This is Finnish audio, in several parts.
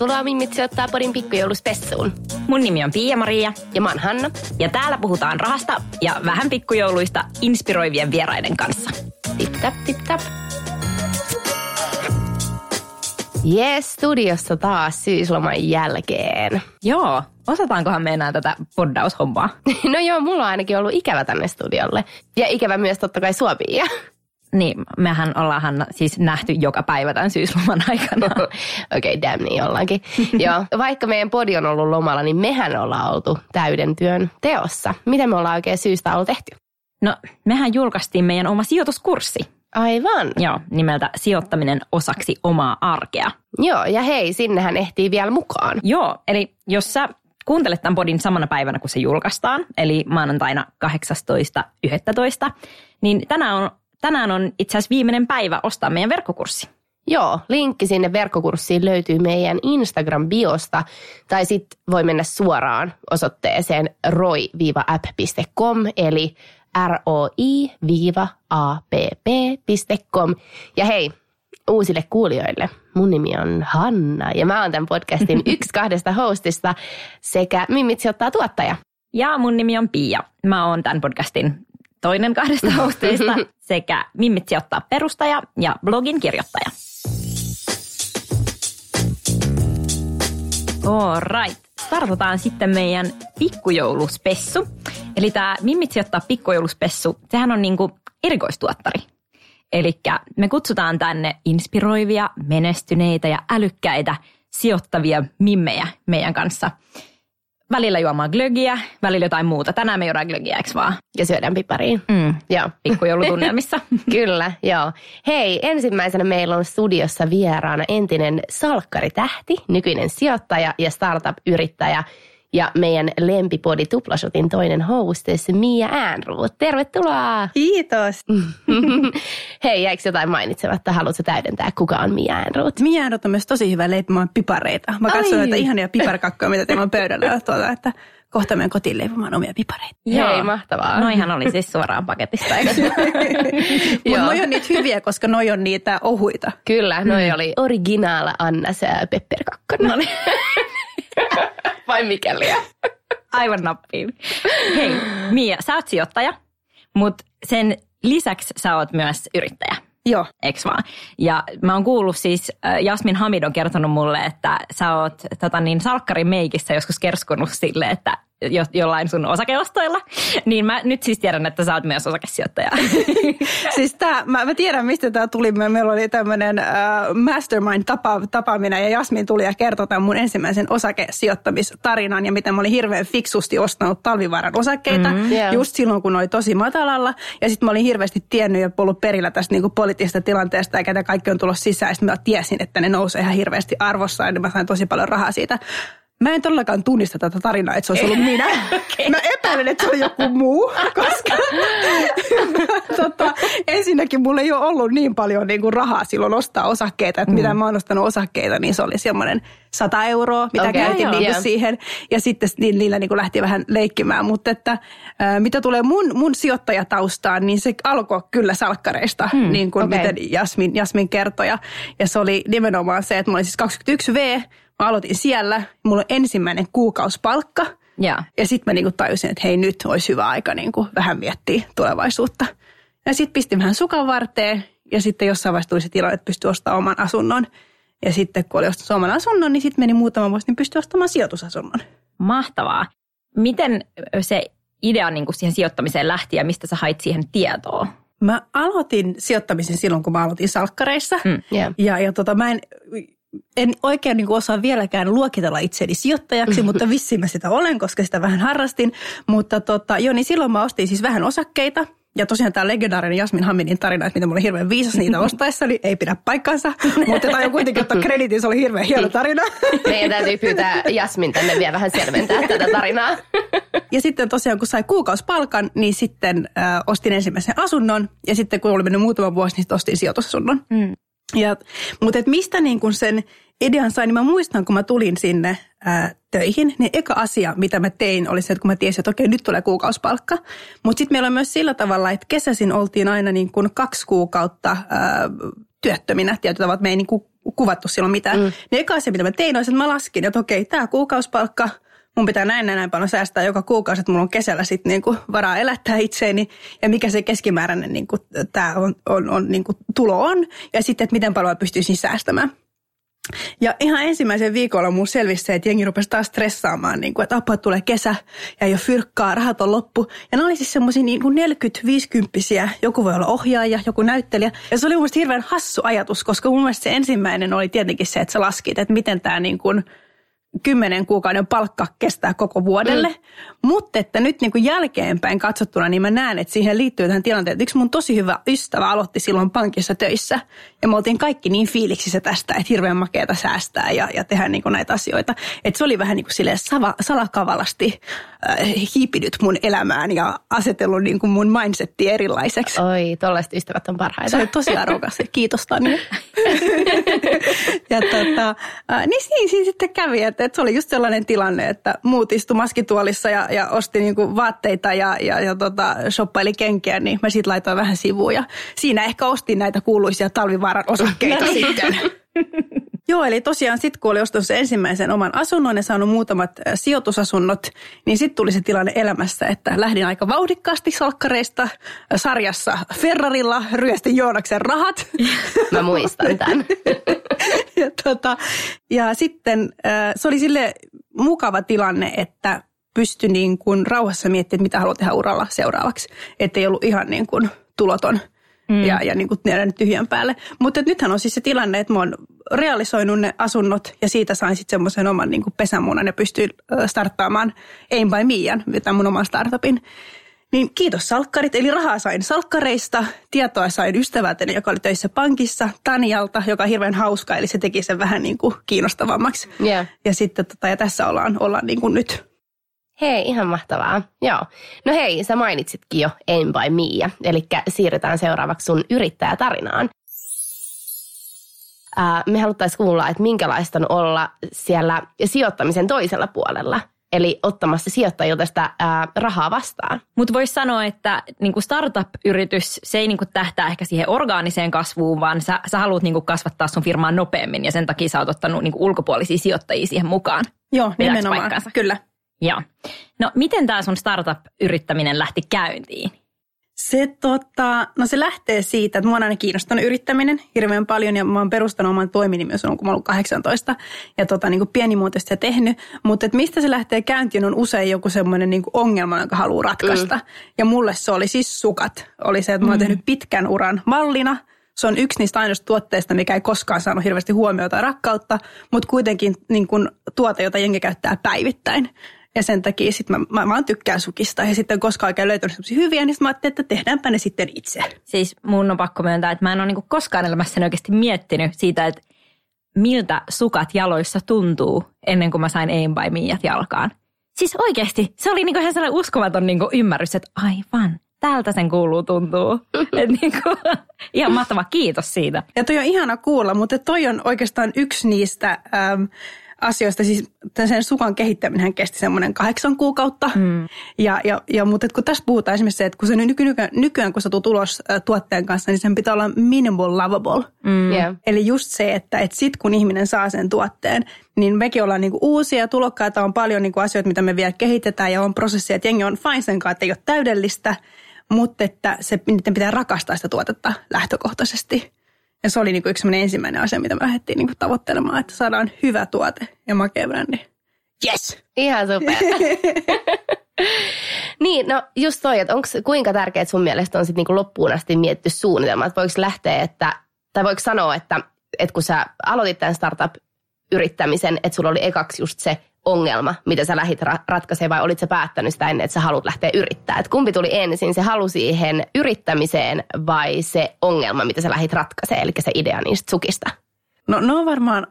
Tervetuloa Mimmit sijoittaa podin pikkujouluspessuun. Mun nimi on Pia-Maria Ja mä oon Hanna. ja täällä puhutaan rahasta ja vähän pikkujouluista inspiroivien vieraiden kanssa. Tip tap, tip tap. Yes, studiossa taas syysloman jälkeen. Joo, osataankohan me enää tätä poddaushommaa? No joo, mulla on ainakin ollut ikävä tänne studiolle. Ja ikävä myös totta kai sua, Pia. Niin, mehän ollaan siis nähty joka päivä tämän syysloman aikana. Okei, okay, damn niin ollaankin. Joo, vaikka meidän podi on ollut lomalla, niin mehän ollaan oltu täyden työn teossa. Mitä me ollaan oikein syystä ollut tehty? No, mehän julkaistiin meidän oma sijoituskurssi. Aivan. Joo, nimeltä sijoittaminen osaksi omaa arkea. Joo, ja hei, sinnehän ehtii vielä mukaan. Joo, eli jos sä kuuntelet tämän podin samana päivänä, kun se julkaistaan, eli maanantaina 18.11., niin tänään on, tänään on itse asiassa viimeinen päivä ostaa meidän verkkokurssi. Joo, linkki sinne verkkokurssiin löytyy meidän Instagram-biosta, tai sitten voi mennä suoraan osoitteeseen roi-app.com, eli roi-app.com. Ja hei, uusille kuulijoille, mun nimi on Hanna, ja mä oon tämän podcastin yksi kahdesta hostista sekä Mimmit sijoittaa tuottaja. Ja mun nimi on Pia. Mä oon tämän podcastin toinen kahdesta hosteista sekä Mimmit sijoittaa perustaja ja blogin kirjoittaja. All right. Startataan sitten meidän pikkujouluspessu. Eli tämä Mimmit sijoittaa pikkujouluspessu, sehän on niinku erikoistuottari. Eli me kutsutaan tänne inspiroivia, menestyneitä ja älykkäitä sijoittavia mimmejä meidän kanssa. Välillä juomaan glögiä, välillä jotain muuta. Tänään me juodaan glögiä, eikö vaan? Ja syödään pipariin. Mm. Joo. Pikkujoulutunnelmissa. Kyllä, joo. Hei, ensimmäisenä meillä on studiossa vieraana entinen salkkaritähti, nykyinen sijoittaja ja startup-yrittäjä ja meidän lempipodi Tuplashotin toinen hostess Mia Äänruut. Tervetuloa! Kiitos. Hei, jäikö jotain mainitsematta? Haluatko täydentää, kuka on Mia Äänruut? Mia on myös tosi hyvä leipomaan pipareita. Mä katson näitä ihania piparkakkoja, mitä teillä on pöydällä. ja Tuota, että kohta menen kotiin leipomaan omia pipareita. Hei, mahtavaa. Noihan oli siis suoraan paketista, eikö? Mutta Joo. noi on niitä hyviä, koska noi on niitä ohuita. Kyllä, noi oli originaal Annas ja pepperkakkona. No niin. Vai mikä liian? Aivan nappiin. Hei, Mia, sä oot sijoittaja, mutta sen lisäksi sä oot myös yrittäjä. Joo. Eks vaan? Ja mä oon kuullut siis, äh, Jasmin Hamid on kertonut mulle, että sä oot tota niin, salkkarin meikissä joskus kerskunut sille, että jo, jollain sun osakeostoilla. Niin mä nyt siis tiedän, että sä oot myös osakesijoittaja. Siis tää, mä, mä tiedän, mistä tämä tuli. Me- Meillä oli tämmöinen äh, mastermind-tapaaminen ja Jasmin tuli ja kertoi tämän mun ensimmäisen osakesijoittamistarinan ja miten mä olin hirveän fiksusti ostanut talvivaaran osakkeita mm, Joo. just silloin, kun oli tosi matalalla. Ja sitten mä olin hirveästi tiennyt ja ollut perillä tästä niinku poliittisesta tilanteesta ja ketä kaikki on tullut sisään. Sitten mä tiesin, että ne nousee ihan hirveästi arvossaan ja mä sain tosi paljon rahaa siitä. Mä en todellakaan tunnista tätä tarinaa, että se olisi ollut minä. Mä epäilen, että se oli joku muu, koska tota, ensinnäkin mulla ei ole ollut niin paljon niin kuin rahaa silloin ostaa osakkeita, että mitä mä oon ostanut osakkeita, niin se oli semmoinen 100 euroa, mitä okay, käytin joo. niin kuin siihen. Ja sitten niin, niillä niin kuin lähti vähän leikkimään. Mutta että, mitä tulee mun, mun sijoittajataustaan, niin se alkoi kyllä salkkareista, hmm, niin kuin okei. miten Jasmin, Jasmin kertoi. Ja, ja se oli nimenomaan se, että mä olin siis 21V, mä aloitin siellä, mulla on ensimmäinen kuukausipalkka. Ja. Ja sitten mä niinku tajusin, että hei nyt olisi hyvä aika niinku vähän miettiä tulevaisuutta. Ja sitten pistin vähän sukan varteen ja sitten jossain vaiheessa tuli se tilanne, että pystyi ostamaan oman asunnon. Ja sitten kun oli ostanut oman asunnon, niin sitten meni muutama vuosi, niin pystyi ostamaan sijoitusasunnon. Mahtavaa. Miten se idea niin kuin siihen sijoittamiseen lähti ja mistä sä hait siihen tietoa? Mä aloitin sijoittamisen silloin, kun mä aloitin salkkareissa. Mm, yeah. Ja, ja tota, mä en, en oikein niin osaa vieläkään luokitella itseäni sijoittajaksi, mutta vissiin mä sitä olen, koska sitä vähän harrastin. Mutta tota, joo, niin silloin mä ostin siis vähän osakkeita. Ja tosiaan tämä legendaarinen Jasmin Haminin tarina, että miten mulla oli hirveän viisas niitä ostaessa, niin ei pidä paikkaansa. Mutta tämä kuitenkin ottaa kreditin, se oli hirveän hieno tarina. Meidän täytyy pyytää Jasmin tänne vielä vähän selventää tätä tarinaa. Ja sitten tosiaan, kun sai kuukausipalkan, niin sitten äh, ostin ensimmäisen asunnon. Ja sitten kun oli mennyt muutama vuosi, niin sitten ostin sijoitusasunnon. Mm. Ja, mutta et mistä niin kun sen idean sain, niin mä muistan, kun mä tulin sinne ää, töihin, niin eka asia, mitä mä tein, oli se, että kun mä tiesin, että okei, nyt tulee kuukausipalkka. Mutta sitten meillä on myös sillä tavalla, että kesäsin oltiin aina niin kuin kaksi kuukautta ää, työttöminä. Tietyllä tavalla, että me ei niin kuin kuvattu silloin mitään. Mm. Niin eka asia, mitä mä tein, oli se, että mä laskin, että okei, tämä kuukausipalkka, mun pitää näin näin, näin paljon säästää joka kuukausi, että mulla on kesällä sitten niinku varaa elättää itseäni ja mikä se keskimääräinen niinku, tää on, on, on niinku tulo on ja sitten, että miten paljon pystyisin säästämään. Ja ihan ensimmäisen viikolla mun selvisi se, että jengi rupesi taas stressaamaan, niin kuin, että apua tulee kesä ja ei ole fyrkkaa, rahat on loppu. Ja ne oli siis semmoisia niin 40-50 joku voi olla ohjaaja, joku näyttelijä. Ja se oli mun hirveän hassu ajatus, koska mun mielestä se ensimmäinen oli tietenkin se, että sä laskit, että miten tämä niin kuin – kymmenen kuukauden palkka kestää koko vuodelle. Mm. Mutta että nyt niin kuin jälkeenpäin katsottuna, niin mä näen, että siihen liittyy tähän tilanteeseen. Yksi mun tosi hyvä ystävä aloitti silloin pankissa töissä. Ja me oltiin kaikki niin fiiliksissä tästä, että hirveän makeata säästää ja, ja tehdä niin kuin näitä asioita. Että se oli vähän niin kuin silleen sava, salakavalasti äh, hiipinyt mun elämään ja asetellut niin kuin mun mindsetti erilaiseksi. Oi, tollaiset ystävät on parhaita. Se oli tosi arvokas. Kiitos Tanja. ja tota, äh, niin siinä, siinä sitten kävi, että, että se oli just sellainen tilanne, että muut istu maskituolissa ja, ja osti niinku vaatteita ja, ja, ja tota, shoppaili kenkiä, niin mä siitä laitoin vähän sivuun. Ja siinä ehkä ostin näitä kuuluisia talvivaaran osakkeita sitten. Joo, eli tosiaan sitten kun oli ostanut sen ensimmäisen oman asunnon ja saanut muutamat sijoitusasunnot, niin sitten tuli se tilanne elämässä, että lähdin aika vauhdikkaasti salkkareista sarjassa Ferrarilla, ryöstin Joonaksen rahat. Mä muistan tämän. ja, tota, ja sitten se oli sille mukava tilanne, että pystyi niin kuin rauhassa miettimään, mitä haluaa tehdä uralla seuraavaksi. Että ei ollut ihan niin kuin tuloton mm. ja, ja niin kuin nyt tyhjän päälle. Mutta nythän on siis se tilanne, että mä oon realisoinut ne asunnot ja siitä sain sitten semmoisen oman niin kuin pesämunan ja pystyin starttaamaan Aim by Mian, tämän mun oman startupin. Niin kiitos salkkarit, eli rahaa sain salkkareista, tietoa sain ystävältäni, joka oli töissä pankissa, Tanialta, joka on hirveän hauska, eli se teki sen vähän niin kuin kiinnostavammaksi. Yeah. Ja sitten tota, ja tässä ollaan, ollaan niin kuin nyt. Hei, ihan mahtavaa. Joo. No hei, sä mainitsitkin jo Aim by Mia, eli siirrytään seuraavaksi sun yrittäjätarinaan. Ää, me haluttaisiin kuulla, että minkälaista on olla siellä sijoittamisen toisella puolella eli ottamassa sijoittajilta sitä ää, rahaa vastaan. Mutta voisi sanoa, että niinku startup-yritys, se ei niinku tähtää ehkä siihen orgaaniseen kasvuun, vaan sä, sä haluat niinku kasvattaa sun firmaa nopeammin ja sen takia sä oot ottanut niinku ulkopuolisia sijoittajia siihen mukaan. Joo, nimenomaan, paikkaansa? kyllä. Joo. No miten tämä sun startup-yrittäminen lähti käyntiin? Se, tota, no se lähtee siitä, että mua on aina kiinnostanut yrittäminen hirveän paljon ja mä oon perustanut oman toiminimen silloin, kun mä ollut 18 ja tota, niin kuin pienimuotoista tehnyt. Mutta että mistä se lähtee käyntiin on usein joku semmoinen niin ongelma, jonka haluaa ratkaista. Mm. Ja mulle se oli siis sukat. Oli se, että mä oon mm. tehnyt pitkän uran mallina. Se on yksi niistä ainoista tuotteista, mikä ei koskaan saanut hirveästi huomiota ja rakkautta, mutta kuitenkin niin kuin tuote, jota jengi käyttää päivittäin. Ja sen takia sit mä, mä, mä tykkään sukista. Ja sitten koska oikein löytänyt sellaisia hyviä, niin mä ajattelin, että tehdäänpä ne sitten itse. Siis mun on pakko myöntää, että mä en ole niinku koskaan elämässäni oikeasti miettinyt siitä, että miltä sukat jaloissa tuntuu ennen kuin mä sain Aim by Miat jalkaan. Siis oikeasti, se oli niinku ihan sellainen uskomaton niinku ymmärrys, että aivan, tältä sen kuuluu tuntuu. Et niinku, ihan mahtava, kiitos siitä. Ja toi on ihana kuulla, mutta toi on oikeastaan yksi niistä... Ähm, asioista, siis sen sukan kehittäminen kesti semmoinen kahdeksan kuukautta. Mm. Ja, ja, ja, mutta kun tässä puhutaan esimerkiksi se, että kun se nyky, nyky, nykyään kun sä tulet ulos tuotteen kanssa, niin sen pitää olla minimal lovable. Mm. Yeah. Eli just se, että, että sit kun ihminen saa sen tuotteen, niin mekin ollaan niinku uusia tulokkaita, on paljon niinku asioita, mitä me vielä kehitetään ja on prosesseja, että jengi on fine sen kanssa, että ei ole täydellistä, mutta että se, niiden pitää rakastaa sitä tuotetta lähtökohtaisesti. Ja se oli niinku yksi ensimmäinen asia, mitä me lähdettiin niinku tavoittelemaan, että saadaan hyvä tuote ja makea brändi. Yes! Ihan super. niin, no just toi, että onko kuinka tärkeää sun mielestä on sitten niinku loppuun asti mietitty suunnitelma, että voiko lähteä, että, tai voiko sanoa, että, että kun sä aloitit tämän startup-yrittämisen, että sulla oli ekaksi just se ongelma, mitä sä lähit ra- ratkaisemaan vai olit sä päättänyt sitä ennen, että sä haluat lähteä yrittää? Et kumpi tuli ensin, se halu siihen yrittämiseen vai se ongelma, mitä sä lähit ratkaisemaan, eli se idea niistä sukista? No, no on varmaan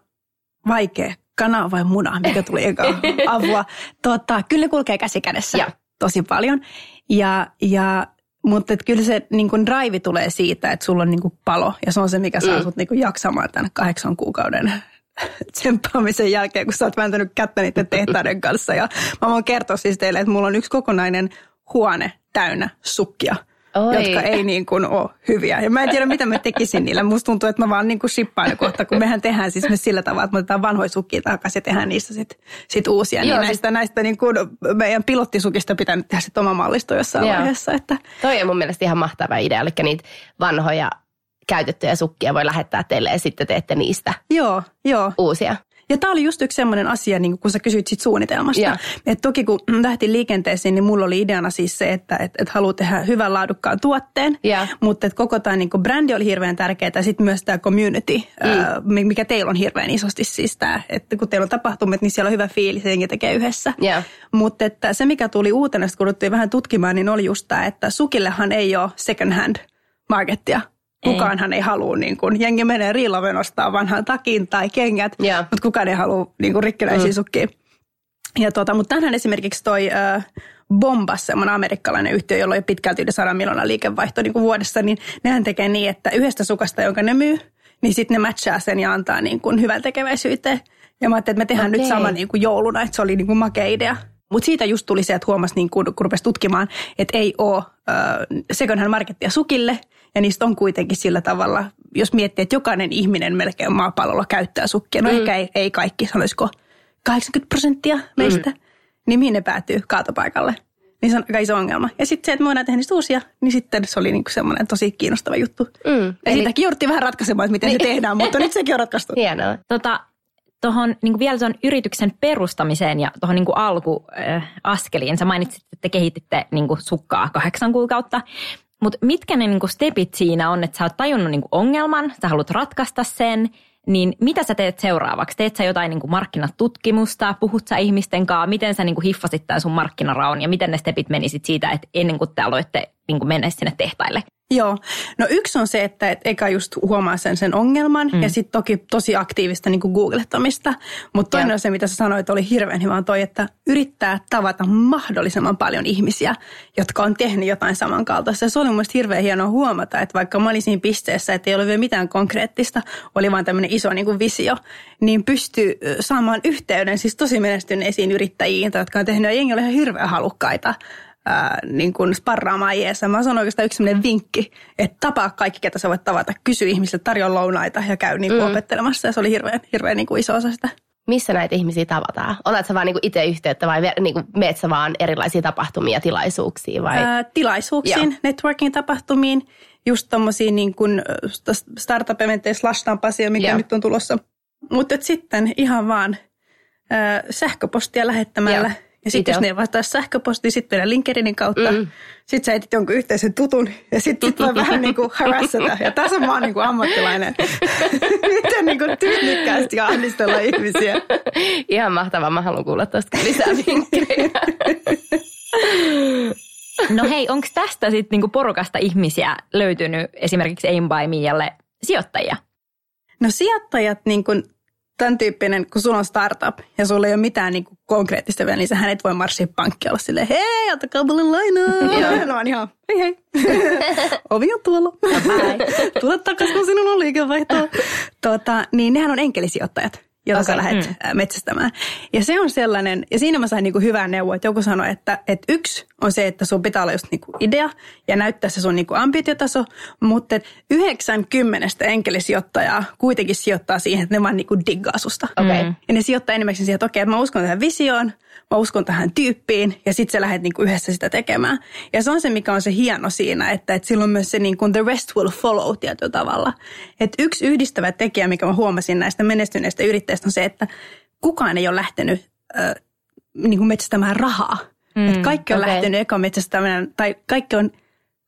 vaikea. Kana vai muna, mikä tuli eka avua. Tota, kyllä ne kulkee käsi kädessä ja. tosi paljon. Ja, ja mutta et kyllä se niin kun drive tulee siitä, että sulla on niin palo ja se on se, mikä saa mm. sut niin jaksamaan tänne kahdeksan kuukauden tsemppaamisen jälkeen, kun sä oot vääntänyt kättä niiden tehtaiden kanssa. Ja mä voin kertoa siis teille, että mulla on yksi kokonainen huone täynnä sukkia. Oi. jotka ei niin kuin ole hyviä. Ja mä en tiedä, mitä mä tekisin niillä. Musta tuntuu, että mä vaan niin kuin shippaan kohta, kun mehän tehdään siis me sillä tavalla, että me otetaan vanhoja sukkia takaisin ja tehdään niistä sit, sit uusia. Joo, niin näistä, siis... näistä niin kuin meidän pilottisukista pitää nyt tehdä sitten oma mallisto jossain Joo. vaiheessa. Että... Toi on mun mielestä ihan mahtava idea, eli niitä vanhoja käytettyjä sukkia voi lähettää teille ja sitten teette niistä joo, joo. uusia. Ja tämä oli just yksi semmoinen asia, niin kun sä kysyit sit suunnitelmasta. Et toki kun lähti liikenteeseen, niin mulla oli ideana siis se, että et, et haluaa tehdä hyvän laadukkaan tuotteen. Ja. Mutta että koko tämä niin brändi oli hirveän tärkeää ja sitten myös tämä community, mm. ää, mikä teillä on hirveän isosti siis tämä, että kun teillä on tapahtumat, niin siellä on hyvä fiilis ja tekee yhdessä. Yeah. Mutta että se, mikä tuli uutena, kun vähän tutkimaan, niin oli just tämä, että sukillehan ei ole second hand markettia Kukaanhan ei halua, niin kuin, jengi menee riiloven ostaa vanhan takin tai kengät, yeah. mutta kukaan ei halua niin kuin, rikkinäisiä mm. sukkia. Ja tota, mutta tänään esimerkiksi toi äh, Bombas, semmoinen amerikkalainen yhtiö, jolla on jo pitkälti yli 100 miljoonaa liikevaihto niin kuin vuodessa, niin nehän tekee niin, että yhdestä sukasta, jonka ne myy, niin sitten ne matchaa sen ja antaa niin kuin hyvän tekeväisyyteen. Ja mä ajattelin, että me tehdään okay. nyt sama niin kuin jouluna, että se oli niin kuin makea idea. Mutta siitä just tuli se, että huomasi, niin kun, kun rupesi tutkimaan, että ei ole äh, second hand markettia sukille – ja niistä on kuitenkin sillä tavalla, jos miettii, että jokainen ihminen melkein maapallolla käyttää sukkia. No mm. ehkä ei, ei kaikki, sanoisiko 80 prosenttia meistä. Mm. Niin mihin ne päätyy kaatopaikalle? Niin se on aika iso ongelma. Ja sitten se, että me voidaan tehdä niistä uusia, niin sitten se oli niinku semmoinen tosi kiinnostava juttu. Mm. Ja Eli... siitäkin jouduttiin vähän ratkaisemaan, että miten niin. se tehdään, mutta nyt sekin on ratkaistu. Hienoa. Tota, tuohon niin vielä tuon yrityksen perustamiseen ja tuohon niin alkuaskeliin. Sä mainitsit, että te kehititte niin sukkaa kahdeksan kuukautta. Mutta mitkä ne niinku stepit siinä on, että sä oot tajunnut niinku ongelman, sä haluat ratkaista sen, niin mitä sä teet seuraavaksi? Teet sä jotain niinku markkinatutkimusta, puhut sä ihmisten kanssa, miten sä niinku hiffasit tämän sun markkinaraun ja miten ne stepit menisit siitä, että ennen kuin te aloitte niinku mennä sinne tehtaille? Joo. No yksi on se, että et eka just huomaa sen, sen ongelman mm. ja sitten toki tosi aktiivista niin kuin googlettamista. Mutta toinen on se, mitä sä sanoit, oli hirveän hyvä on toi, että yrittää tavata mahdollisimman paljon ihmisiä, jotka on tehnyt jotain samankaltaista. se oli mun hirveän hienoa huomata, että vaikka mä olin siinä pisteessä, että ei ole vielä mitään konkreettista, oli vaan tämmöinen iso niin kuin visio, niin pystyy saamaan yhteyden siis tosi menestyneisiin yrittäjiin, jotka on tehnyt ja jengi oli ihan hirveän halukkaita ää, niin kuin sparraamaan jeessä. Mä sanon oikeastaan yksi sellainen vinkki, että tapaa kaikki, ketä sä voit tavata. Kysy ihmisiltä, tarjoa lounaita ja käy niin kuin mm. opettelemassa. Ja se oli hirveän, hirveän niin kuin iso osa sitä. Missä näitä ihmisiä tavataan? Otat sä vaan niin itse yhteyttä vai niin kuin meet sä vaan erilaisiin tapahtumia, tilaisuuksiin? Vai? Ää, tilaisuuksiin, Joo. networking-tapahtumiin, just tommosiin niin kuin startup-eventtejä slash mikä Joo. nyt on tulossa. Mutta sitten ihan vaan sähköpostia lähettämällä Joo ja sitten jos ne vastaa sähköpostiin, sitten mennään LinkedInin kautta. Mm. Sitten sä etit jonkun yhteisen tutun ja sitten sit voi vähän niin kuin harassata. Ja tässä on vaan niin kuin ammattilainen. Miten niin kuin tyylikkäästi ahdistella ihmisiä. Ihan mahtavaa. Mä haluan kuulla tuosta lisää vinkkejä. No hei, onko tästä sitten niinku porukasta ihmisiä löytynyt esimerkiksi Aim by Mialle sijoittajia? No sijoittajat niin kuin tämän tyyppinen, kun sulla on startup ja sulla ei ole mitään niin kuin konkreettista vielä, niin sähän et voi marssia pankki olla silleen, hei, ottakaa mulle lainaa. no on ihan, hei hei, ovi on tuolla. Tule takaisin, kun sinun on liikevaihtoa. tota, niin nehän on enkelisijoittajat. Jota Okei, sä lähdet mm. metsästämään. Ja se on sellainen, ja siinä mä sain niinku hyvän neuvon, että joku sanoi, että, että yksi on se, että sun pitää olla just niinku idea ja näyttää se sun niinku ambitiotaso, mutta et 90 enkelisijoittajaa kuitenkin sijoittaa siihen, että ne vaan niinku diggaa susta. Okei. Mm. Ja ne sijoittaa enimmäkseen siihen, että okei, että mä uskon tähän visioon, mä uskon tähän tyyppiin ja sitten sä lähdet niinku yhdessä sitä tekemään. Ja se on se, mikä on se hieno siinä, että, että silloin myös se niinku the rest will follow tietyllä tavalla. Että yksi yhdistävä tekijä, mikä mä huomasin näistä menestyneistä yrittäjistä on se, että kukaan ei ole lähtenyt äh, niinku metsästämään rahaa. Mm, että kaikki on okei. lähtenyt eka metsästämään, tai kaikki on,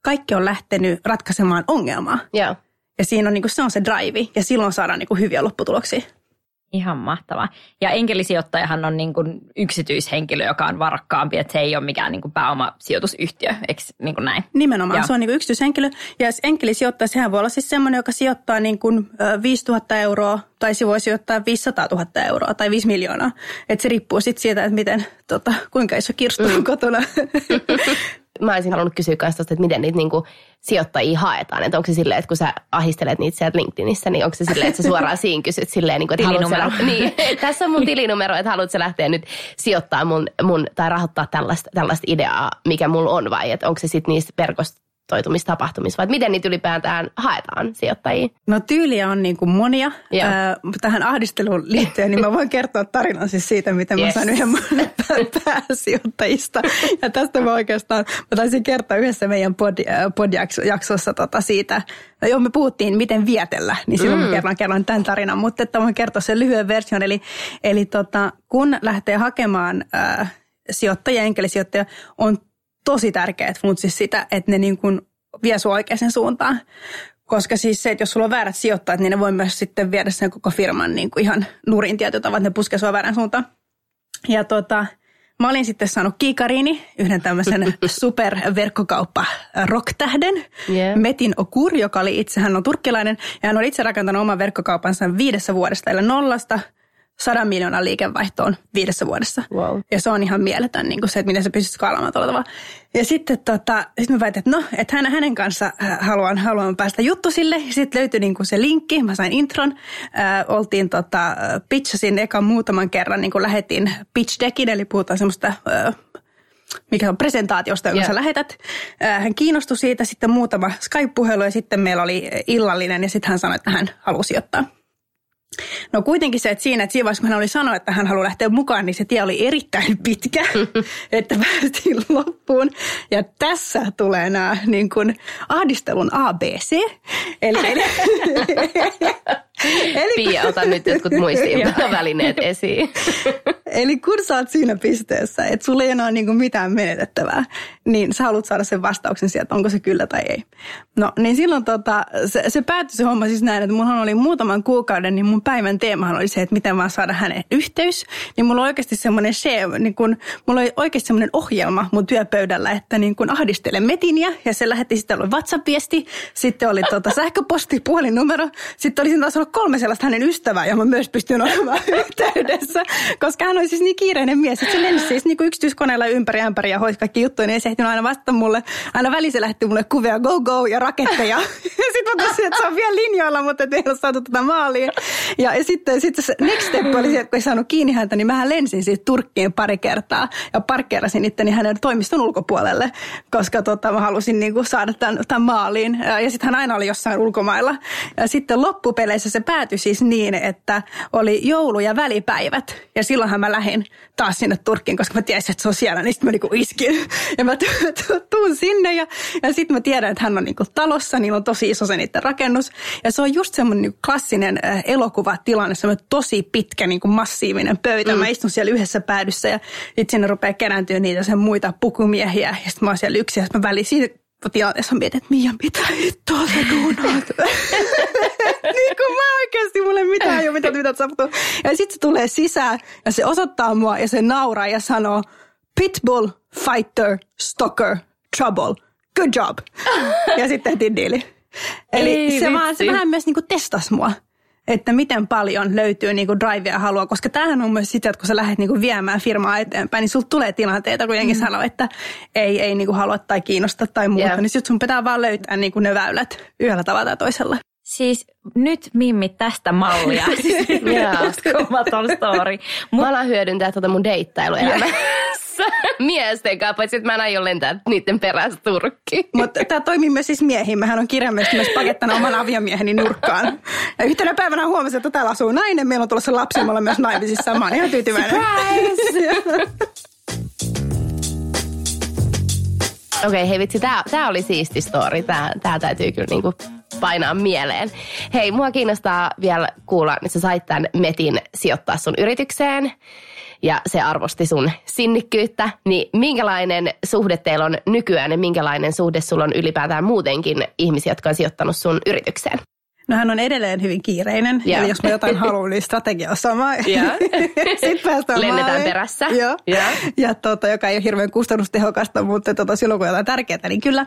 kaikki on lähtenyt ratkaisemaan ongelmaa. Joo. Ja siinä on niinku, se on se drive, ja silloin saadaan niinku hyviä lopputuloksia. Ihan mahtavaa. Ja enkelisijoittajahan on niin kuin yksityishenkilö, joka on varakkaampi, että se ei ole mikään niin kuin pääomasijoitusyhtiö, eikö niin kuin näin? Nimenomaan, Joo. se on niin yksityishenkilö. Ja enkelisijoittaja, sehän voi olla siis semmoinen, joka sijoittaa niin kuin 5000 euroa, tai se voi sijoittaa 500 000 euroa tai 5 miljoonaa. Et se riippuu sitten siitä, että miten, tota, kuinka iso kirstu on kotona. Mä olisin halunnut kysyä myös tosta, että miten niitä niinku sijoittajia haetaan. Että onko se silleen, että kun sä ahistelet niitä sieltä LinkedInissä, niin onko se silleen, että sä suoraan siinä kysyt silleen, niin kuin, että Tilinumero. lähteä, niin, tässä on mun tilinumero, että haluatko lähteä nyt sijoittaa mun, mun tai rahoittaa tällaista, tällaista ideaa, mikä mulla on vai että onko se sitten niistä verkostoitumistapahtumista vai miten niitä ylipäätään haetaan sijoittajia? No tyyliä on niin kuin monia. Joo. Ää, tähän ahdisteluun liittyen, niin mä voin kertoa tarinan siis siitä, miten yes. Mä sain yhden pääsijoittajista. Ja tästä mä oikeastaan, mä taisin kertoa yhdessä meidän pod, podjaksossa tota siitä, no joo me puhuttiin miten vietellä, niin silloin mm. mä kerron, kerron tämän tarinan, mutta että voin kertoa sen lyhyen version. Eli, eli tota, kun lähtee hakemaan äh, sijoittajia, enkelisijoittajia, on tosi tärkeää funtsia sitä, että ne niin kuin vie sua oikeaan suuntaan. Koska siis se, että jos sulla on väärät sijoittajat, niin ne voi myös sitten viedä sen koko firman niin kuin ihan nurin tietyllä tavalla, että ne puskee sua väärän suuntaan. Ja tota, mä olin sitten saanut kiikariini, yhden tämmöisen superverkkokauppa rocktähden, Yeah. Metin Okur, joka oli itse, hän on turkkilainen, ja hän on itse rakentanut oman verkkokaupansa viidessä vuodesta, eli nollasta sadan miljoonan liikevaihtoon viidessä vuodessa. Wow. Ja se on ihan mieletön niin kuin se, että miten se pystyt skaalaamaan tuolla tavalla. Ja sitten tota, sit mä väitin, että no, että hän, hänen kanssa äh, haluan, haluan päästä juttusille. Sitten löytyi niin kuin se linkki, mä sain intron. Äh, oltiin tota, pitchasin eka muutaman kerran, niin kuin lähetin pitch deckin, eli puhutaan semmoista... Äh, mikä on presentaatiosta, jonka Joo. sä lähetät. Äh, Hän kiinnostui siitä, sitten muutama Skype-puhelu ja sitten meillä oli illallinen ja sitten hän sanoi, että hän halusi ottaa. No kuitenkin se, että siinä, että siinä vaiheessa, kun hän oli sanonut, että hän haluaa lähteä mukaan, niin se tie oli erittäin pitkä, että päästiin loppuun. Ja tässä tulee nämä niin kuin, ahdistelun ABC. Eli, eli, eli, Pia, ota nyt jotkut muistiinpanovälineet esiin. Eli kun sä oot siinä pisteessä, että sulla ei enää niinku mitään menetettävää, niin sä haluat saada sen vastauksen sieltä, onko se kyllä tai ei. No niin silloin tota, se, se päättyi se homma siis näin, että mulla oli muutaman kuukauden, niin mun päivän teemahan oli se, että miten vaan saada hänen yhteys. Niin mulla oli oikeasti semmoinen share, niin kun, mulla oli oikeasti semmoinen ohjelma mun työpöydällä, että niin kun ahdistelen Metinia ja se lähetti sitten oli WhatsApp-viesti, sitten oli tota sähköposti, puhelinnumero, sitten oli siinä taas kolme sellaista hänen ystävää, ja mä myös pystyn olemaan yhteydessä, koska hän oli siis niin kiireinen mies, että se lensi siis niin kuin yksityiskoneella ympäri ämpäri ja hoisi kaikki juttuja, niin ei se ehtinyt aina vastata mulle. Aina väliin se lähetti mulle kuvia go go ja raketteja. sitten mä tosin, että se on vielä linjoilla, mutta ei ole saatu tätä maaliin. Ja, ja sitten, sitten se next step oli se, että kun ei saanut kiinni häntä, niin mä lensin siitä Turkkiin pari kertaa ja parkkeerasin itteni hänen toimiston ulkopuolelle, koska tota, mä halusin niin kuin saada tämän, tämän maaliin. Ja sitten hän aina oli jossain ulkomailla. Ja sitten loppupeleissä se päätyi siis niin, että oli joulu- ja välipäivät. Ja silloinhan mä lähdin taas sinne Turkkiin, koska mä tiesin, että se on siellä. Niin sitten mä niinku iskin. Ja mä tuun sinne ja, ja sitten mä tiedän, että hän on niinku talossa. Niillä on tosi iso se niiden rakennus. Ja se on just semmoinen niinku klassinen äh, elokuvatilanne, semmoinen tosi pitkä niinku massiivinen pöytä. Mm. Mä istun siellä yhdessä päädyssä ja sitten sinne rupeaa kerääntyä niitä sen muita pukumiehiä. Ja sitten mä oon siellä yksin ja mä väliin tilanteessa mietin, että Mia, mitä hittoa sä duunaat? niin kuin mä oikeasti, mulle mitään, mitä tapahtuu. Ja sitten se tulee sisään ja se osoittaa mua ja se nauraa ja sanoo, Pitbull, fighter, stalker, trouble, good job. ja sitten tehtiin diili. Eli Ei se, vaan, se vähän myös niinku testas mua että miten paljon löytyy niinku drivea halua, koska tämähän on myös sitä, että kun sä lähdet niinku viemään firmaa eteenpäin, niin sulta tulee tilanteita, kun jengi mm. sanoo, että ei, ei niinku halua tai kiinnosta tai muuta, Joo. niin sitten sun pitää vaan löytää niinku ne väylät yhdellä tavalla tai toisella. Siis nyt Mimmi tästä mallia. Siis Joo. uskomaton story. Mä alan hyödyntää tuota mun deittailuelämässä miesten kanssa, paitsi että mä en aio lentää niiden perässä Turkkiin. Mutta tämä toimii myös siis miehiin. Mähän on kirjaimellisesti myös pakettana oman aviomieheni nurkkaan. Ja yhtenä päivänä huomasin, että täällä asuu nainen. Meillä on tulossa lapsi, me ollaan myös naimisissa. Mä oon ihan tyytyväinen. Okei, okay, hei vitsi, tää, tää oli siisti story. Tää, tää täytyy kyllä niinku painaa mieleen. Hei, mua kiinnostaa vielä kuulla, että sä sait tämän Metin sijoittaa sun yritykseen ja se arvosti sun sinnikkyyttä, niin minkälainen suhde teillä on nykyään ja minkälainen suhde sulla on ylipäätään muutenkin ihmisiä, jotka on sijoittanut sun yritykseen? No hän on edelleen hyvin kiireinen. Joo. Eli jos mä jotain haluan, niin strategia on sama. Sitten päästään Lennetään maaliin. perässä. Joo. Joo. Ja tota, joka ei ole hirveän kustannustehokasta, mutta tota, silloin kun jotain tärkeää, niin kyllä.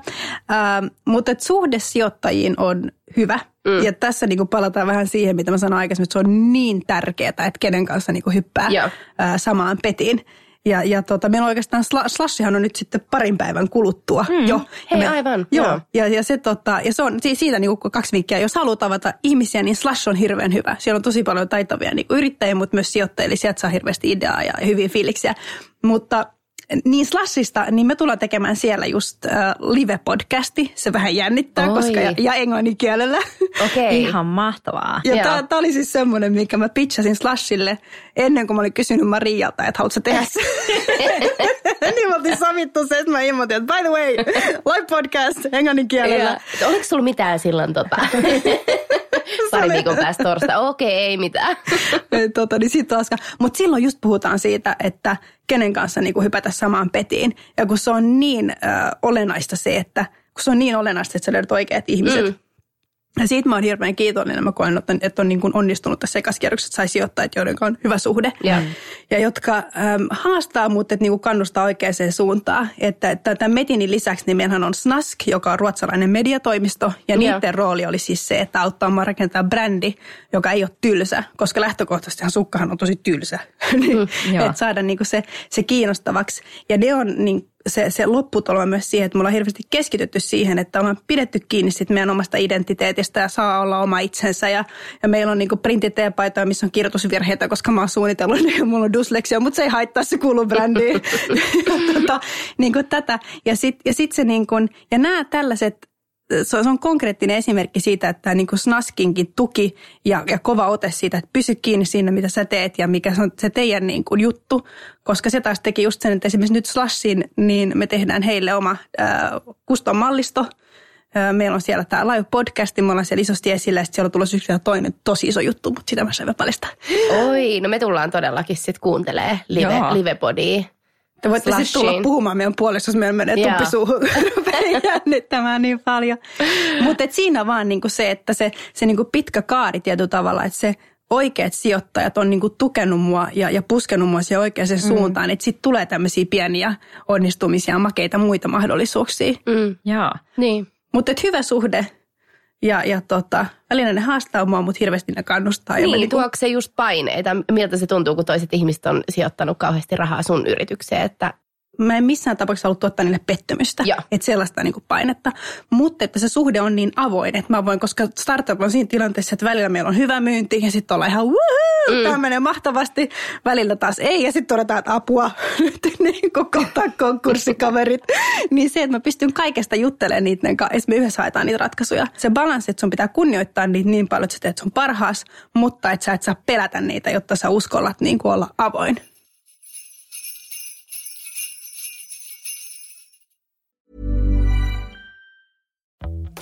Ähm, mutta et suhde sijoittajiin on hyvä. Mm. Ja tässä niin palataan vähän siihen, mitä mä sanoin aikaisemmin, että se on niin tärkeää, että kenen kanssa niin hyppää Joo. ää, samaan petiin. Ja, ja tota, meillä on oikeastaan sla, Slashihan on nyt sitten parin päivän kuluttua mm. jo. Hei, me, aivan, Joo. joo. Ja, ja, se, tota, ja se on si- siitä niin kaksi viikkoa. Jos haluaa tavata ihmisiä, niin Slash on hirveän hyvä. Siellä on tosi paljon taitavia niin yrittäjiä, mutta myös sijoittajia. Eli sieltä saa hirveästi ideaa ja, ja hyviä fiiliksiä. Mutta niin Slashista, niin me tullaan tekemään siellä just äh, live-podcasti. Se vähän jännittää, Oi. koska ja, ja englannin kielellä. Okei. Ihan mahtavaa. Ja tämä oli siis semmoinen, mikä mä pitchasin Slashille ennen kuin mä olin kysynyt Marialta, että haluatko tehdä se? niin mä oltiin sovittu se, että mä ilmoitin, että by the way, live podcast englannin kielellä. Ja, oliko sulla mitään silloin tota? Pari viikon päästä torsta. Okei, ei mitään. tota, niin sit taas, mutta silloin just puhutaan siitä, että kenen kanssa niin kuin hypätä samaan petiin. Ja kun se on niin äh, olennaista se, että kun se on niin olennaista, että sä löydät oikeat ihmiset. Mm. Ja siitä mä oon hirveän kiitollinen. Mä koen, että, on niin kuin onnistunut tässä ekaskierroksessa, että sai sijoittajat, joiden on hyvä suhde. Joo. Ja jotka äm, haastaa, mutta että niin kuin kannustaa oikeaan suuntaan. Että, että tämän Metinin lisäksi niin meillähän on Snask, joka on ruotsalainen mediatoimisto. Ja niiden rooli oli siis se, että auttaa mua rakentaa brändi, joka ei ole tylsä. Koska lähtökohtaisesti sukkahan on tosi tylsä. Niin, joo. että saada niin kuin se, se kiinnostavaksi. Ja ne on niin se, se lopputulema myös siihen, että me ollaan hirveästi keskitytty siihen, että ollaan pidetty kiinni sit meidän omasta identiteetistä ja saa olla oma itsensä. Ja, ja meillä on niinku printiteepaitoja, missä on kirjoitusvirheitä, koska mä oon suunnitellut ne ja mulla on dysleksia, mutta se ei haittaa, se kuuluu brändiin. ja tota, niinku tätä. Ja sitten ja sit se niinku, ja nämä tällaiset se on, konkreettinen esimerkki siitä, että niin kuin Snaskinkin tuki ja, ja kova ote siitä, että pysy kiinni siinä, mitä sä teet ja mikä se on se teidän niin kuin juttu. Koska se taas teki just sen, että esimerkiksi nyt Slashin, niin me tehdään heille oma custom-mallisto. Äh, meillä on siellä tämä live-podcasti, me ollaan siellä isosti esillä ja siellä on tulossa yksi vielä toinen tosi iso juttu, mutta sitä mä sain paljastaa. Oi, no me tullaan todellakin sitten kuuntelee live, Joo. Te voitte sitten tulla puhumaan meidän puolesta, jos meillä menee tuppi suuhun. Jännittämään niin paljon. Mutta siinä vaan niinku se, että se, se niinku pitkä kaari tietyllä tavalla, että se oikeat sijoittajat on niinku tukenut mua ja, ja puskenut mua siihen oikeaan mm. suuntaan. Että sitten tulee tämmöisiä pieniä onnistumisia, makeita muita mahdollisuuksia. Mm, Joo. niin. Mutta hyvä suhde ja, ja tota, välillä ne haastaa mua, mutta hirveästi ne kannustaa. ja Niin, niinku- tuoko se just paineita? Miltä se tuntuu, kun toiset ihmiset on sijoittanut kauheasti rahaa sun yritykseen? Että, mä en missään tapauksessa halua tuottaa niille pettymystä. Joo. Että sellaista niin kuin painetta. Mutta että se suhde on niin avoin, että mä voin, koska startup on siinä tilanteessa, että välillä meillä on hyvä myynti ja sitten ollaan ihan woohoo, mm. tämä menee mahtavasti. Välillä taas ei ja sitten todetaan, että apua, nyt niin kuin kohta konkurssikaverit. niin se, että mä pystyn kaikesta juttelemaan niiden kanssa, että me yhdessä haetaan niitä ratkaisuja. Se balanssi, että sun pitää kunnioittaa niitä niin paljon, että sä teet sun parhaas, mutta että sä et saa pelätä niitä, jotta sä uskallat niin kuin olla avoin.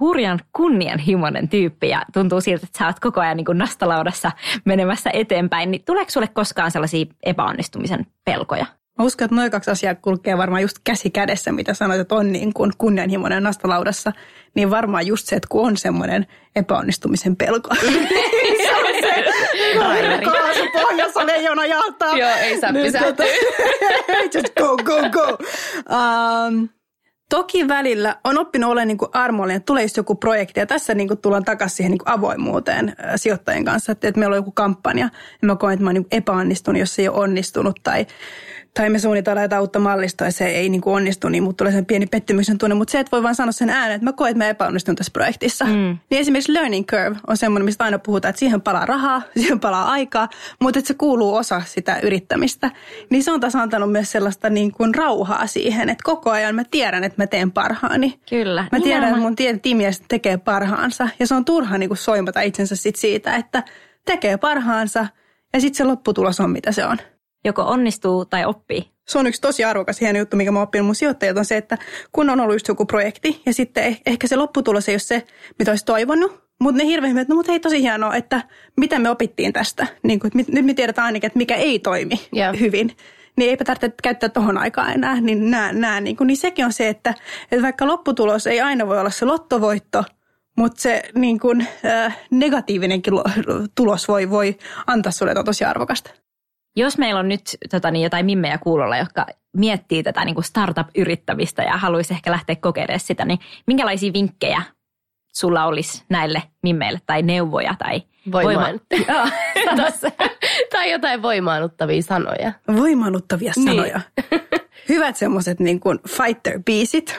hurjan kunnianhimoinen tyyppi ja tuntuu siltä, että sä oot koko ajan niin kuin nastalaudassa menemässä eteenpäin. Niin tuleeko sulle koskaan sellaisia epäonnistumisen pelkoja? Mä uskon, että noin kaksi asiaa kulkee varmaan just käsi kädessä, mitä sanoit, että on niin kuin kunnianhimoinen nastalaudassa. Niin varmaan just se, että kun on semmoinen epäonnistumisen pelko. se on se, kaasu pohjassa leijona jahtaa. Joo, ei saa Niin pysähtyä. tota- Just go, go, go. Um, Toki välillä on oppinut olemaan niin kuin armollinen, tulee just joku projekti. Ja tässä niin kuin tullaan takaisin siihen niin kuin avoimuuteen sijoittajien kanssa. Että, että meillä on joku kampanja ja mä koen, että mä oon niin epäonnistunut, jos se ei ole onnistunut. Tai, tai me suunnitellaan jotain uutta mallistoa ja se ei niin kuin onnistu, niin mut tulee sen pieni pettymyksen tunne. Mutta se, että voi vaan sanoa sen ääneen, että mä koen, että mä epäonnistun tässä projektissa. Mm. Niin esimerkiksi learning curve on semmoinen, mistä aina puhutaan, että siihen palaa rahaa, siihen palaa aikaa, mutta että se kuuluu osa sitä yrittämistä. Niin se on taas antanut myös sellaista niin kuin rauhaa siihen, että koko ajan mä tiedän, että mä teen parhaani. Kyllä. Mä tiedän, että mun tiimiläiset tekee parhaansa ja se on turha niin kuin soimata itsensä sit siitä, että tekee parhaansa ja sitten se lopputulos on mitä se on. Joko onnistuu tai oppii. Se on yksi tosi arvokas hieno juttu, mikä mä oon oppinut mun sijoittajilta, on se, että kun on ollut just joku projekti ja sitten eh- ehkä se lopputulos ei ole se, mitä olisi toivonut, mutta ne hirveän hyvät, no mutta hei tosi hienoa, että mitä me opittiin tästä. Niin kuin, että nyt me tiedetään ainakin, että mikä ei toimi Joo. hyvin. Niin eipä tarvitse käyttää tuohon aikaan enää. Niin, nää, nää, niin, kuin, niin sekin on se, että, että vaikka lopputulos ei aina voi olla se lottovoitto, mutta se niin kuin, äh, negatiivinenkin lo- tulos voi, voi antaa sulle jotain tosi arvokasta. Jos meillä on nyt tota, niin jotain mimmejä kuulolla, jotka miettii tätä niin kuin startup-yrittämistä ja haluaisi ehkä lähteä kokeilemaan sitä, niin minkälaisia vinkkejä sulla olisi näille mimmeille tai neuvoja tai Voimaan. Se. tai jotain voimaannuttavia sanoja. Voimaannuttavia Niin. Hyvät semmoiset niin kuin fighter-biisit.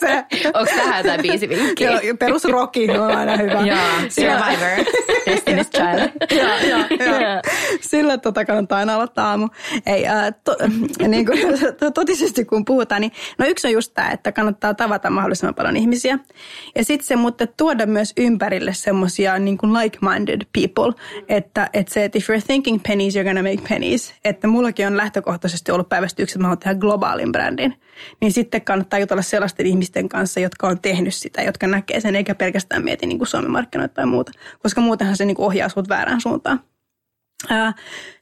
Se, Onko tähän jotain biisivinkkiä? joo, perusroki on aina hyvä. Joo, Survivor, Destiny's Child. Joo, joo, joo. Sillä tota kannattaa aina aloittaa aamu. Ei, ää, to, niin kuin, to, totisesti kun puhutaan, niin no yksi on just tämä, että kannattaa tavata mahdollisimman paljon ihmisiä. Ja sitten se, mutta tuoda myös ympärille semmoisia niin kuin like-minded people, että, että se, että if you're thinking pennies, you're gonna make pennies. Että mullakin on lähtökohtaisesti ollut että mä haluan tehdä globaalin brändin. Niin sitten kannattaa jutella sellaisten ihmisten kanssa, jotka on tehnyt sitä, jotka näkee sen, eikä pelkästään mieti niin kuin Suomen markkinoita tai muuta. Koska muutenhan se niin kuin ohjaa sut väärään suuntaan.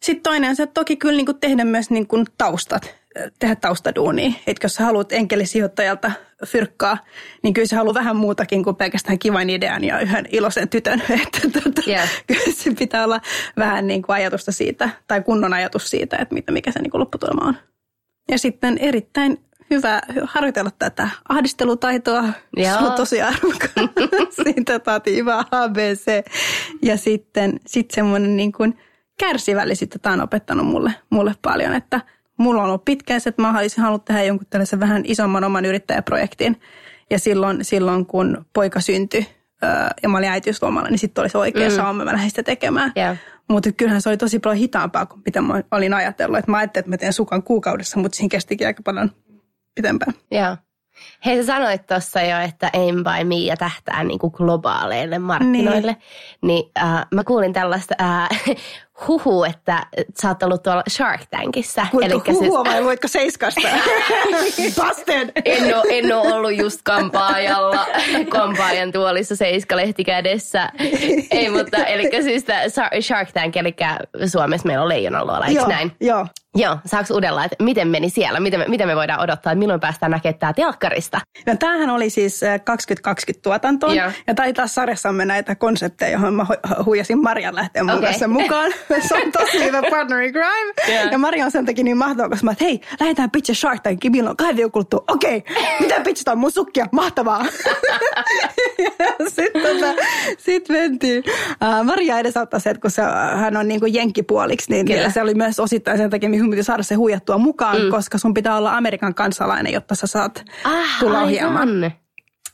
Sitten toinen on se, että toki kyllä niin kuin tehdä myös niin kuin taustat, tehdä taustaduunia. Että jos sä haluat enkelisijoittajalta fyrkkaa, niin kyllä se haluaa vähän muutakin kuin pelkästään kivan idean ja yhden iloisen tytön. Että tota, Yes. kyllä se pitää olla vähän niin kuin ajatusta siitä, tai kunnon ajatus siitä, että mitä, mikä se niin kuin lopputulema on. Ja sitten erittäin hyvä harjoitella tätä ahdistelutaitoa. Joo. Se on tosi arvokas. Siitä taatiin hyvä ABC. Ja sitten sit semmoinen niin kuin kärsivällisyyttä tämä on opettanut mulle, mulle paljon, että mulla on ollut pitkään se, että mä olisin halunnut tehdä jonkun tällaisen vähän isomman oman yrittäjäprojektin. Ja silloin, silloin kun poika syntyi öö, ja mä olin äitiyslomalla, niin sitten oli se oikea mm. sauma, mä lähdin sitä tekemään. Joo. Mutta kyllähän se oli tosi paljon hitaampaa kuin mitä mä olin ajatellut. Et mä ajattelin, että mä teen sukan kuukaudessa, mutta siinä kestikin aika paljon pitempään. Joo. Hei, sä sanoit tuossa jo, että Aim by Me ja tähtää niin kuin globaaleille markkinoille. Niin, niin äh, mä kuulin tällaista äh, huhu, että sä oot ollut tuolla Shark Tankissa. Kuinka Elikkä huhua vai luitko seiskasta? Busted! en, ole, en ole ollut just kampaajalla, kampaajan tuolissa seiskalehti kädessä. Ei, mutta eli siis Shark Tank, eli Suomessa meillä on leijonanluola, eikö Joo, näin? Joo. Joo, saaks udella, että miten meni siellä? Miten me, miten me voidaan odottaa, että milloin päästään näkemään tämä telkkarista? No tämähän oli siis äh, 2020 tuotantoon. Joo. Ja taitaa sarjassamme näitä konsepteja, johon mä hu- huijasin Marjan lähteä mun Okei. kanssa mukaan. se on tosi hyvä partner in crime. Joo. Ja Maria on sen takia niin mahtava, koska mä että hei, lähdetään pitää Shark Tankiin, milloin on kahden kuluttua. Okei, mitä pitchataan mun sukkia? Mahtavaa. Sitten tota, sit mentiin. Uh, Maria edesauttaa se, että kun se, hän on niin kuin jenkkipuoliksi, niin Kyllä. se oli myös osittain sen takia, mihin piti saada se huijattua mukaan, mm. koska sun pitää olla Amerikan kansalainen, jotta sä saat Ah, tulla ohjaamaan.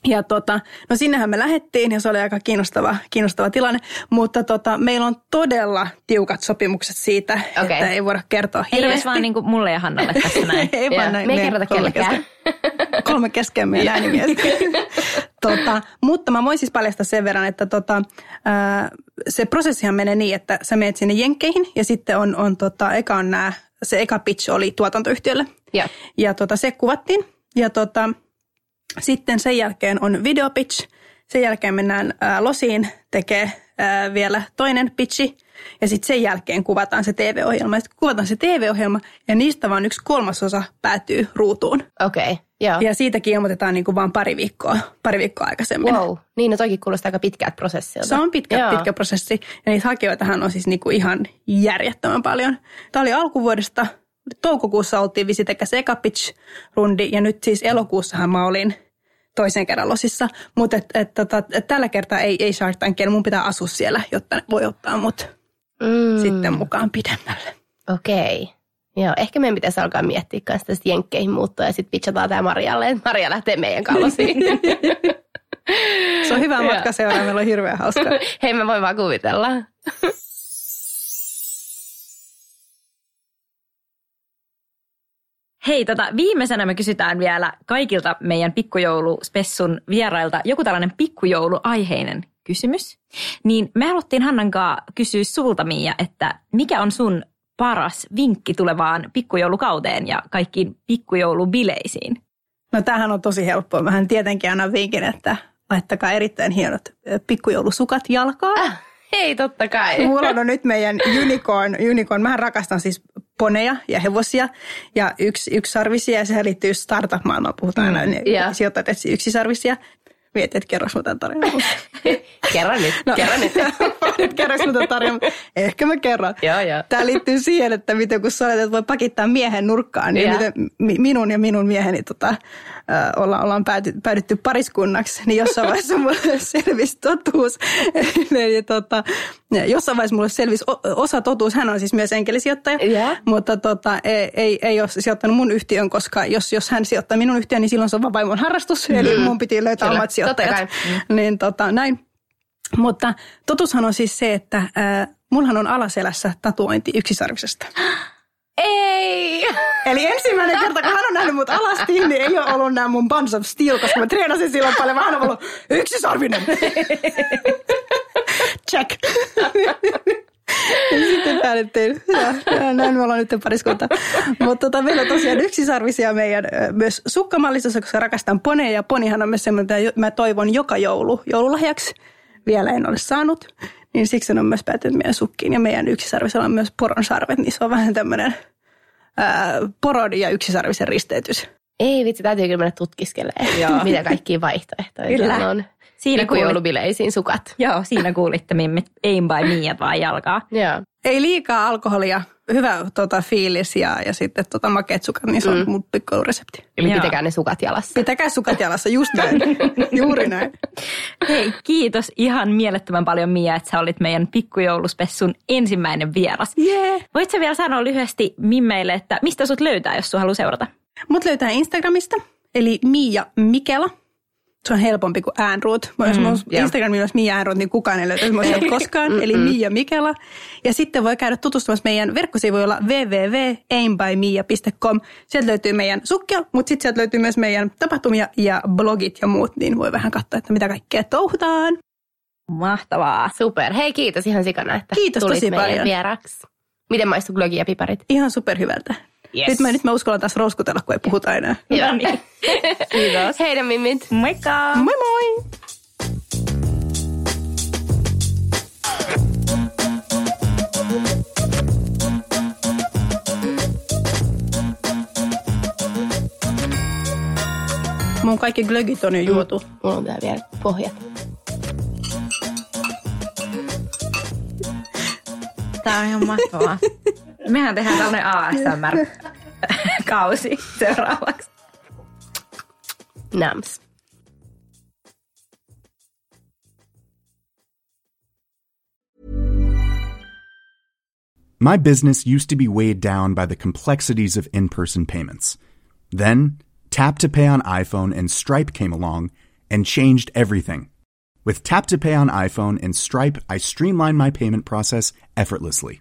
Ja tota, no sinnehän me lähdettiin ja se oli aika kiinnostava, kiinnostava tilanne, mutta tota, meillä on todella tiukat sopimukset siitä, Okei. että ei voida kertoa Ei hirveästi. edes vaan niin kuin mulle ja Hannalle tässä näin. ei Joo. vaan näin. Me ei meidän kerrota kolme kellekään. kesken- kolme kesken meidän äänimies. tota, mutta mä voin siis paljastaa sen verran, että tota, ää, se prosessihan menee niin, että sä menet sinne jenkkeihin ja sitten on, on tota, eka on nää, se eka pitch oli tuotantoyhtiölle. Joo. Ja tota, se kuvattiin. Ja tota, sitten sen jälkeen on videopitch. Sen jälkeen mennään ää, losiin, tekee ää, vielä toinen pitchi. Ja sitten sen jälkeen kuvataan se TV-ohjelma. Sitten kuvataan se TV-ohjelma ja niistä vaan yksi kolmasosa päätyy ruutuun. Okei, okay. joo. Ja siitäkin ilmoitetaan niin kuin vaan pari viikkoa, pari viikkoa aikaisemmin. Wow. Niin, no toikin kuulostaa aika pitkältä prosessilta. Se on pitkä, Joo. pitkä prosessi ja niitä hakijoitahan on siis niinku ihan järjettömän paljon. Tämä oli alkuvuodesta, toukokuussa oltiin visitekäs eka pitch-rundi ja nyt siis elokuussahan mä olin toisen kerran losissa. Mutta et, et, tota, et tällä kertaa ei, ei Shark Tankia, mun pitää asua siellä, jotta ne voi ottaa mut Mm. sitten mukaan pidemmälle. Okei. Joo, ehkä meidän pitäisi alkaa miettiä kanssa tästä jenkkeihin muuttoa ja sitten pitchataan tämä Marialle, että Maria lähtee meidän kallosiin. Se on hyvä matka seuraa, meillä on hirveän hauskaa. Hei, mä voin vaan kuvitella. Hei, tota, viimeisenä me kysytään vielä kaikilta meidän pikkujouluspessun vierailta joku tällainen pikkujouluaiheinen kysymys. Niin me haluttiin Hannankaa kysyä sulta, Miia, että mikä on sun paras vinkki tulevaan pikkujoulukauteen ja kaikkiin pikkujoulubileisiin? No tämähän on tosi helppoa. Mähän tietenkin annan vinkin, että laittakaa erittäin hienot ö, pikkujoulisukat jalkaan. Äh, hei, totta kai. Mulla on nyt meidän unicorn, unicorn. Mähän rakastan siis poneja ja hevosia ja yksi, yksisarvisia ja sehän liittyy startup-maailmaan. Puhutaan aina, ne Joo. sijoittajat etsii yksisarvisia. Mietit, että kerros mä tämän tarinan. Kerro nyt, no. kerro nyt. nyt kerros mä tämän tarinan. Ehkä mä kerron. Joo, joo. Tämä liittyy siihen, että miten kun sä olet, että voi pakittaa miehen nurkkaan, niin Joo. miten mi- minun ja minun mieheni tota, olla, ollaan pääty, päädytty pariskunnaksi, niin jossain vaiheessa mulle selvisi totuus. Eli tota, jossain vaiheessa mulle selvisi osa totuus. Hän on siis myös enkelisijoittaja, Joo. mutta tota, ei, ei, ei ole sijoittanut mun yhtiön, koska jos, jos hän sijoittaa minun yhtiön, niin silloin se on vaimon harrastus. Mm. Eli mun piti löytää Kyllä, omat sijoittajat. kai. Niin tota, näin. Mutta totushan on siis se, että äh, mullahan on alaselässä tatuointi yksisarvisesta. Ei! Eli ensimmäinen kerta, kun hän on nähnyt mut alasti, niin ei ole ollut nämä mun Buns of Steel, koska mä treenasin silloin paljon. Vaan hän on ollut yksisarvinen. Check. Ja Sitten päädyttiin. Ja, näin me ollaan nyt pariskunta. Mutta tota, meillä on tosiaan yksisarvisia meidän myös sukkamallistossa, koska rakastan poneja. Ja ponihan on myös semmoinen, mitä mä toivon joka joulu joululahjaksi. Vielä en ole saanut. Niin siksi on myös päätynyt meidän sukkiin. Ja meidän yksisarvisella on myös poron sarvet, niin se on vähän tämmöinen ää, poron ja yksisarvisen risteytys. Ei vitsi, täytyy kyllä mennä tutkiskelemaan, Joo. mitä kaikkia vaihtoehtoja Kyllä. on. Siinä Pikkujoulubileisiin sukat. Joo, siinä kuulitte mimmit aim by Miat vaan jalkaa. Joo. Ei liikaa alkoholia, hyvä tota, fiilis ja, ja sitten tota, makeat sukat, niin se on mm. mun pikkujouluresepti. Eli Joo. pitäkää ne sukat jalassa. Pitäkää sukat jalassa, just näin. Juuri näin. Hei, kiitos ihan mielettömän paljon Mia, että sä olit meidän pikkujouluspessun ensimmäinen vieras. Yeah. Voit sä vielä sanoa lyhyesti Mimmeille, että mistä sut löytää, jos sua haluaa seurata? Mut löytää Instagramista, eli Mia Mikela. Se on helpompi kuin Äänruut. Mm, jos mun joo. Instagramilla olisi Mia Äänruut, niin kukaan ei löytäisi mua koskaan. eli Mia Mikela. Ja sitten voi käydä tutustumassa meidän verkkosivuilla www.aimbymia.com. Sieltä löytyy meidän sukkia, mutta sitten sieltä löytyy myös meidän tapahtumia ja blogit ja muut, niin voi vähän katsoa, että mitä kaikkea touhutaan. Mahtavaa. Super. Hei, kiitos ihan sikana, että Kiitos tulit tosi meidän paljon. vieraksi. Miten maistuu glögi ja piparit? Ihan superhyvältä. Yes. Nyt mä, nyt mä uskallan taas rouskutella, kun ei puhuta enää. Joo. No niin. Kiitos. Heidän mimmit. Moikka! Moi moi! Mun kaikki glögit on jo juotu. Mulla on tää vielä pohjat. tää on ihan mahtavaa. Mehän tehdään tällainen ASMR-kausi seuraavaksi. Nams. My business used to be weighed down by the complexities of in person payments. Then, Tap to Pay on iPhone and Stripe came along and changed everything. With Tap to Pay on iPhone and Stripe, I streamlined my payment process effortlessly.